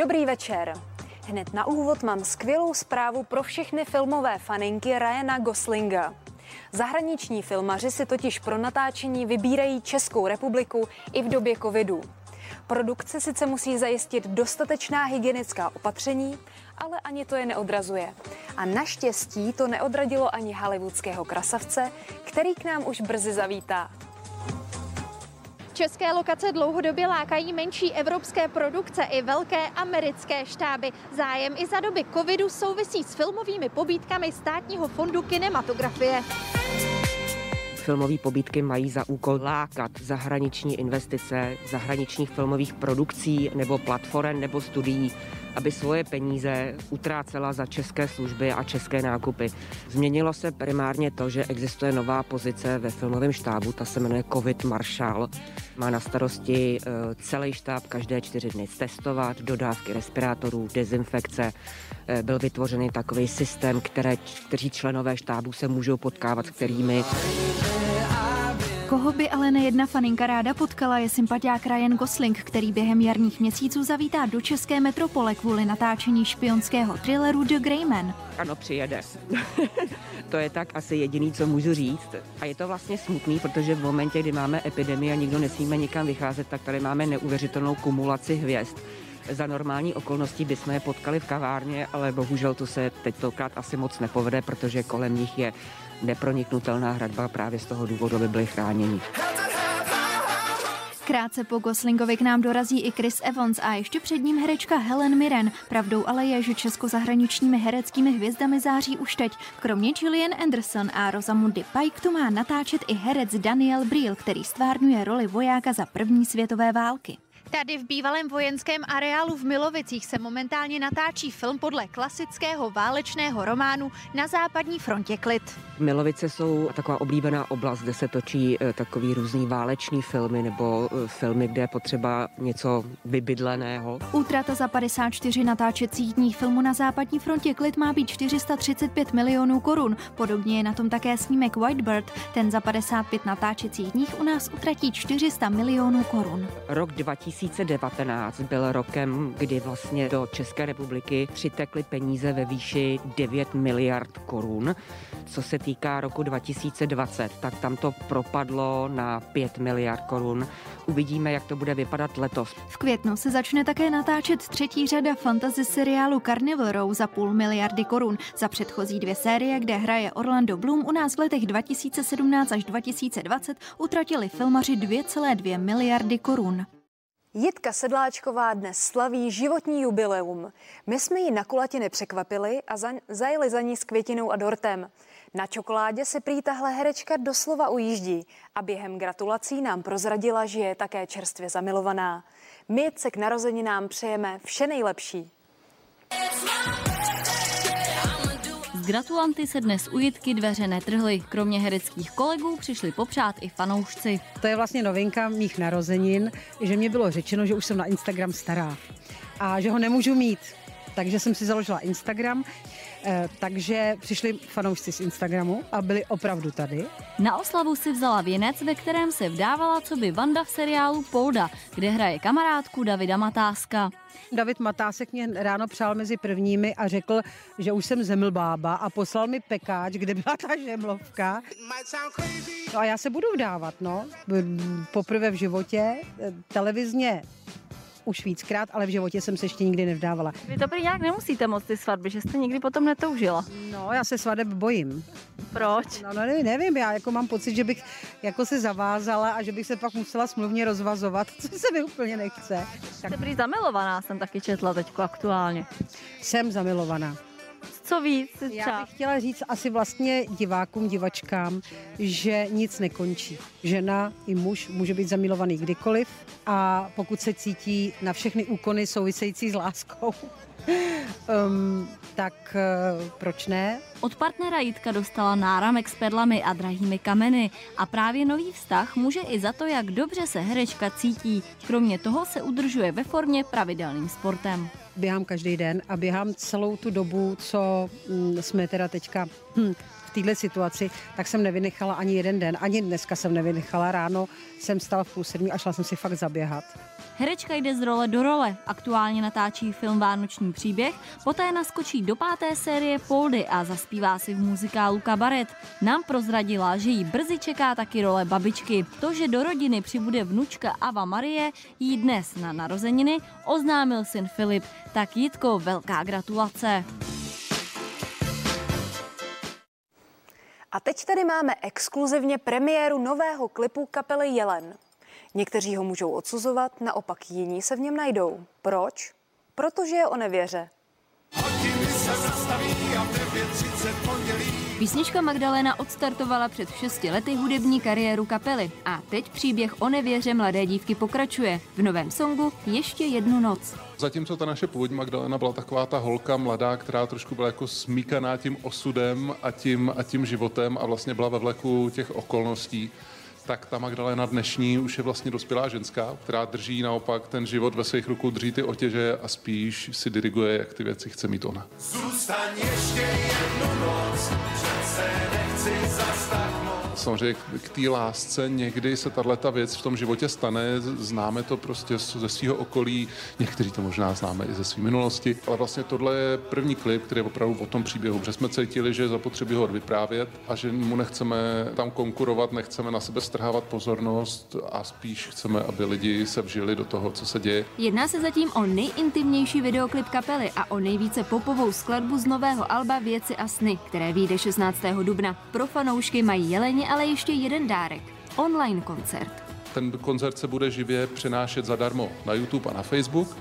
Dobrý večer. Hned na úvod mám skvělou zprávu pro všechny filmové faninky Ryana Goslinga. Zahraniční filmaři si totiž pro natáčení vybírají Českou republiku i v době covidu. Produkce sice musí zajistit dostatečná hygienická opatření, ale ani to je neodrazuje. A naštěstí to neodradilo ani hollywoodského krasavce, který k nám už brzy zavítá. České lokace dlouhodobě lákají menší evropské produkce i velké americké štáby. Zájem i za doby covidu souvisí s filmovými pobídkami státního fondu kinematografie. Filmové pobídky mají za úkol lákat zahraniční investice zahraničních filmových produkcí nebo platform nebo studií aby svoje peníze utrácela za české služby a české nákupy. Změnilo se primárně to, že existuje nová pozice ve filmovém štábu, ta se jmenuje COVID Marshall. Má na starosti eh, celý štáb každé čtyři dny testovat, dodávky respirátorů, dezinfekce. Eh, byl vytvořený takový systém, které, kteří členové štábu se můžou potkávat s kterými Koho by ale nejedna faninka ráda potkala, je sympatiák Ryan Gosling, který během jarních měsíců zavítá do české metropole kvůli natáčení špionského thrilleru The Grey Man. Ano, přijede. to je tak asi jediný, co můžu říct. A je to vlastně smutný, protože v momentě, kdy máme epidemii a nikdo nesmíme nikam vycházet, tak tady máme neuvěřitelnou kumulaci hvězd za normální okolností bychom je potkali v kavárně, ale bohužel to se teď tokrát asi moc nepovede, protože kolem nich je neproniknutelná hradba právě z toho důvodu, aby byli chráněni. Krátce po Goslingovi k nám dorazí i Chris Evans a ještě před ním herečka Helen Mirren. Pravdou ale je, že česko-zahraničními hereckými hvězdami září už teď. Kromě Gillian Anderson a Rosamundy Pike tu má natáčet i herec Daniel Briel, který stvárňuje roli vojáka za první světové války. Tady v bývalém vojenském areálu v Milovicích se momentálně natáčí film podle klasického válečného románu Na západní frontě klid. Milovice jsou taková oblíbená oblast, kde se točí eh, takový různý váleční filmy nebo eh, filmy, kde je potřeba něco vybydleného. Útrata za 54 natáčecích dní filmu Na západní frontě klid má být 435 milionů korun. Podobně je na tom také snímek Whitebird. Ten za 55 natáčecích dní u nás utratí 400 milionů korun. Rok 2000 2019 byl rokem, kdy vlastně do České republiky přitekly peníze ve výši 9 miliard korun. Co se týká roku 2020, tak tam to propadlo na 5 miliard korun. Uvidíme, jak to bude vypadat letos. V květnu se začne také natáčet třetí řada fantasy seriálu Carnival Row za půl miliardy korun. Za předchozí dvě série, kde hraje Orlando Bloom, u nás v letech 2017 až 2020 utratili filmaři 2,2 miliardy korun. Jitka Sedláčková dnes slaví životní jubileum. My jsme ji na kulatě nepřekvapili a za, zajeli za ní s květinou a dortem. Na čokoládě se prý tahle herečka doslova ujíždí a během gratulací nám prozradila, že je také čerstvě zamilovaná. My se k narozeninám přejeme vše nejlepší. Gratulanty se dnes u Jitky dveře netrhly. Kromě hereckých kolegů přišli popřát i fanoušci. To je vlastně novinka mých narozenin, že mě bylo řečeno, že už jsem na Instagram stará a že ho nemůžu mít. Takže jsem si založila Instagram, takže přišli fanoušci z Instagramu a byli opravdu tady. Na oslavu si vzala věnec, ve kterém se vdávala co by Vanda v seriálu Polda, kde hraje kamarádku Davida Matáska. David Matásek mě ráno přál mezi prvními a řekl, že už jsem zemlbába a poslal mi pekáč, kde byla ta žemlovka. No a já se budu vdávat, no. Poprvé v životě, televizně už víckrát, ale v životě jsem se ještě nikdy nevdávala. Vy to prý nějak nemusíte moc ty svatby, že jste nikdy potom netoužila. No, já se svadeb bojím. Proč? No, no nevím, nevím, já jako mám pocit, že bych jako se zavázala a že bych se pak musela smluvně rozvazovat, co se mi úplně nechce. Jste prý zamilovaná, jsem taky četla teď aktuálně. Jsem zamilovaná co víc? Já bych chtěla říct asi vlastně divákům, divačkám, že nic nekončí. Žena i muž může být zamilovaný kdykoliv a pokud se cítí na všechny úkony související s láskou, um, tak uh, proč ne? Od partnera Jitka dostala náramek s perlami a drahými kameny a právě nový vztah může i za to, jak dobře se herečka cítí. Kromě toho se udržuje ve formě pravidelným sportem běhám každý den a běhám celou tu dobu, co mm, jsme teda teďka hm, této situaci, tak jsem nevynechala ani jeden den, ani dneska jsem nevynechala. Ráno jsem stala v půl sedmi a šla jsem si fakt zaběhat. Herečka jde z role do role. Aktuálně natáčí film Vánoční příběh, poté naskočí do páté série Poldy a zaspívá si v muzikálu Kabaret. Nám prozradila, že jí brzy čeká taky role babičky. To, že do rodiny přibude vnučka Ava Marie, jí dnes na narozeniny oznámil syn Filip. Tak Jitko, velká gratulace. A teď tady máme exkluzivně premiéru nového klipu kapely Jelen. Někteří ho můžou odsuzovat, naopak jiní se v něm najdou. Proč? Protože je o nevěře. Písnička Magdalena odstartovala před 6 lety hudební kariéru kapely a teď příběh o nevěře mladé dívky pokračuje. V novém songu Ještě jednu noc. Zatímco ta naše původní Magdalena byla taková ta holka mladá, která trošku byla jako smíkaná tím osudem a tím, a tím životem a vlastně byla ve vleku těch okolností, tak ta Magdalena dnešní už je vlastně dospělá ženská, která drží naopak ten život ve svých rukou, drží ty otěže a spíš si diriguje, jak ty věci chce mít ona. Zůstaň ještě jednu noc, se nechci zastavit. Samozřejmě k té lásce někdy se tato věc v tom životě stane, známe to prostě ze svého okolí, někteří to možná známe i ze své minulosti, ale vlastně tohle je první klip, který je opravdu o tom příběhu, protože jsme cítili, že je zapotřebí ho vyprávět a že mu nechceme tam konkurovat, nechceme na sebe strhávat pozornost a spíš chceme, aby lidi se vžili do toho, co se děje. Jedná se zatím o nejintimnější videoklip kapely a o nejvíce popovou skladbu z nového alba Věci a sny, které vyjde 16. dubna. Pro fanoušky mají jeleni ale ještě jeden dárek. Online koncert. Ten koncert se bude živě přenášet zadarmo na YouTube a na Facebook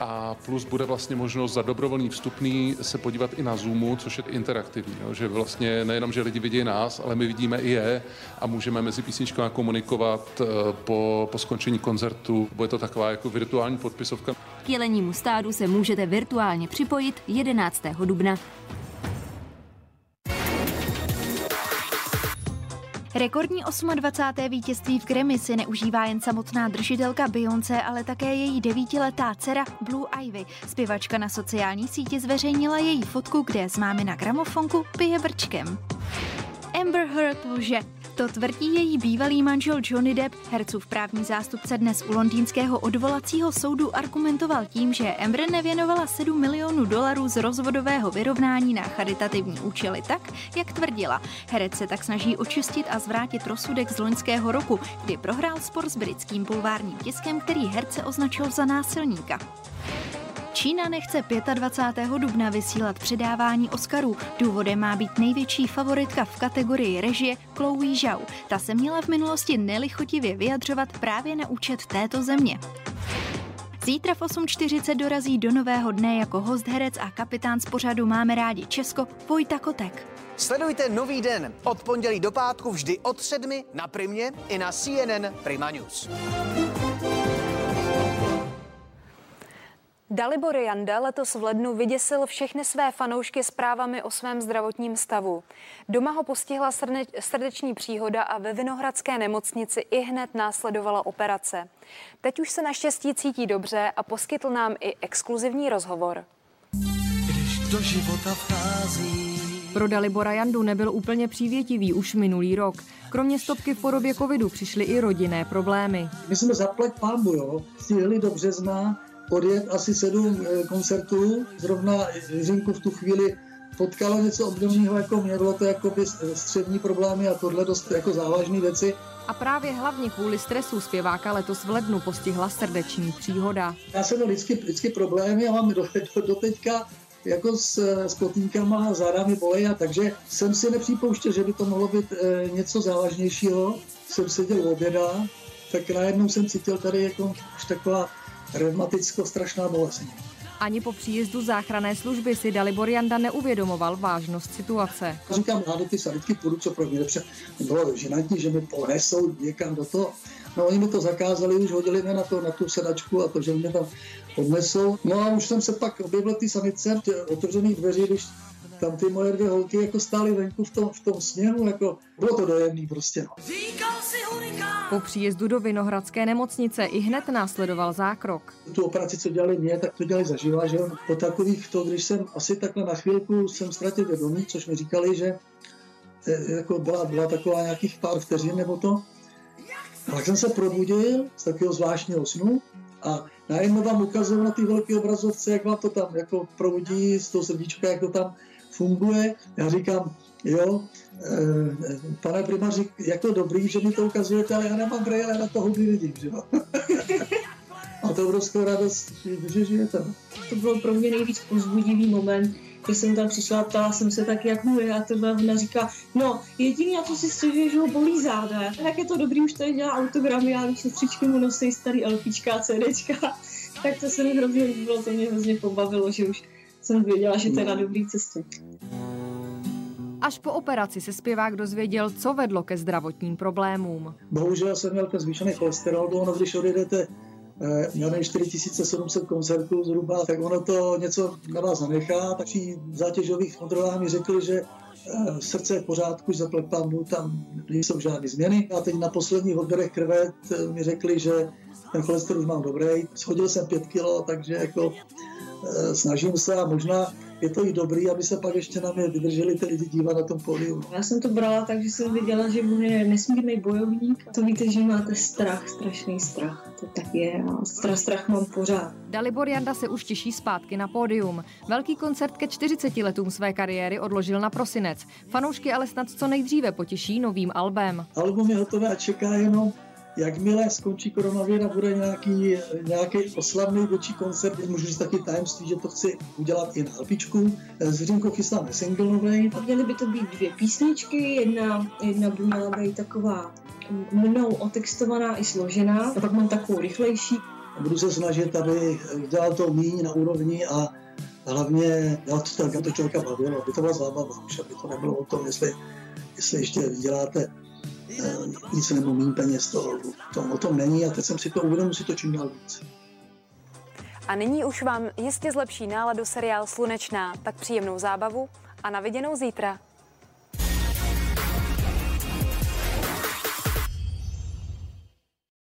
a plus bude vlastně možnost za dobrovolný vstupný se podívat i na Zoomu, což je interaktivní, jo? že vlastně nejenom, že lidi vidí nás, ale my vidíme i je a můžeme mezi písničkami komunikovat eh, po, po skončení koncertu. Bude to taková jako virtuální podpisovka. K jelenímu stádu se můžete virtuálně připojit 11. dubna. Rekordní 28. vítězství v Grammy si neužívá jen samotná držitelka Beyoncé, ale také její devítiletá dcera Blue Ivy. Zpěvačka na sociální síti zveřejnila její fotku, kde z mámy na gramofonku pije brčkem. Amber Heard lže. To tvrdí její bývalý manžel Johnny Depp. Hercův právní zástupce dnes u londýnského odvolacího soudu argumentoval tím, že Amber nevěnovala 7 milionů dolarů z rozvodového vyrovnání na charitativní účely tak, jak tvrdila. Herec se tak snaží očistit a zvrátit rozsudek z loňského roku, kdy prohrál spor s britským bulvárním tiskem, který herce označil za násilníka. Čína nechce 25. dubna vysílat předávání Oscarů. Důvodem má být největší favoritka v kategorii režie Chloe Zhao. Ta se měla v minulosti nelichotivě vyjadřovat právě na účet této země. Zítra v 8.40 dorazí do nového dne jako host herec a kapitán z pořadu Máme rádi Česko Vojta Kotek. Sledujte Nový den od pondělí do pátku vždy od sedmi na Primě i na CNN Prima News. Dalibor Janda letos v lednu vyděsil všechny své fanoušky zprávami o svém zdravotním stavu. Doma ho postihla srdeční příhoda a ve Vinohradské nemocnici i hned následovala operace. Teď už se naštěstí cítí dobře a poskytl nám i exkluzivní rozhovor. Když do života vchází pro Dalibora Jandu nebyl úplně přívětivý už minulý rok. Kromě stopky v podobě covidu přišly i rodinné problémy. My jsme zaplať pámbu, jo. Stihli do března odjet asi sedm eh, koncertů. Zrovna Jiřinku v tu chvíli potkalo něco obdobného jako mě, bylo to jako by střední problémy a tohle dost jako závažné věci. A právě hlavně kvůli stresu zpěváka letos v lednu postihla srdeční příhoda. Já jsem měl vždycky, vždycky problémy a mám do, do, do teďka jako s, s potýnkama a zádami bolej a takže jsem si nepřipouštěl, že by to mohlo být e, něco závažnějšího. Jsem seděl v oběda, tak najednou jsem cítil tady jako už taková reumaticko strašná bolest. Ani po příjezdu záchranné služby si Dalibor Janda neuvědomoval vážnost situace. Říkám, já do ty sanitky půjdu, co pro mě nepře... Bylo ženantní, že mi ponesou někam do toho. No oni mi to zakázali, už hodili mě na, to, na tu sedačku a to, že mě tam odnesou. No a už jsem se pak objevil ty sanice v otevřených dveří, když tam ty moje dvě holky jako stály venku v tom, v tom sněhu, jako bylo to dojemný prostě. No. Po příjezdu do Vinohradské nemocnice i hned následoval zákrok. Tu operaci, co dělali mě, tak to dělali zaživa, že po takových to, když jsem asi takhle na chvilku jsem ztratil vědomí, což mi říkali, že jako byla, byla taková nějakých pár vteřin nebo to. Tak jsem se probudil z takového zvláštního snu a najednou vám ukazují na ty velké obrazovce, jak vám to tam jako proudí z toho srdíčka, jak to tam funguje. Já říkám, jo, e, pane primáři, jak to dobrý, že mi to ukazujete, ale já nemám brejle, na to huby vidím, že jo. a to obrovskou radost, že žijete. To byl pro mě nejvíc pozbudivý moment, když jsem tam přišla, ptala jsem se tak, jak mu je a to ona říká, no jediný, na co si stěžuje, že ho bolí záda. Jak je to dobrý, už tady dělá autogramy a když sestřičky mu nosí starý LPčka a CDčka, tak to se mi hrozně líbilo, to mě hrozně pobavilo, že už jsem věděla, že to je na dobré cestě. Až po operaci se zpěvák dozvěděl, co vedlo ke zdravotním problémům. Bohužel jsem měl ten zvýšený cholesterol, ono když odjedete Eh, já nevím, 4700 koncertů zhruba, tak ono to něco na vás zanechá. Tak při zátěžových kontrolách mi řekli, že eh, srdce je v pořádku, že zaplať pambu, tam nejsou žádné změny. A teď na posledních odběrech krve eh, mi řekli, že ten cholesterol už mám dobrý. Schodil jsem 5 kilo, takže jako snažím se a možná je to i dobrý, aby se pak ještě na mě vydrželi ty lidi dívat na tom pódiu. Já jsem to brala tak, že jsem viděla, že on je nesmírný bojovník. To víte, že máte strach, strašný strach. To tak je a strach, strach mám pořád. Dalibor Janda se už těší zpátky na pódium. Velký koncert ke 40 letům své kariéry odložil na prosinec. Fanoušky ale snad co nejdříve potěší novým albem. Album je hotové a čeká jenom Jakmile skončí koronavir a bude nějaký, nějaký oslavný větší koncert, můžu říct taky tajemství, že to chci udělat i na Alpičku. S Řinkou chystáme single nový. Měly by to být dvě písničky, jedna, jedna by měla být taková mnou otextovaná i složená, a pak mám takovou rychlejší. Budu se snažit, aby dělal to míň na úrovni a hlavně dělat to tak, aby to člověka bavilo, aby to byla zábava už, aby to nebylo o tom, jestli, jestli ještě vyděláte nic nebo méně peněz, to, to o tom není a teď jsem si to uvědomil, si to čím dál víc. A nyní už vám jistě zlepší náladu seriál Slunečná, tak příjemnou zábavu a na viděnou zítra.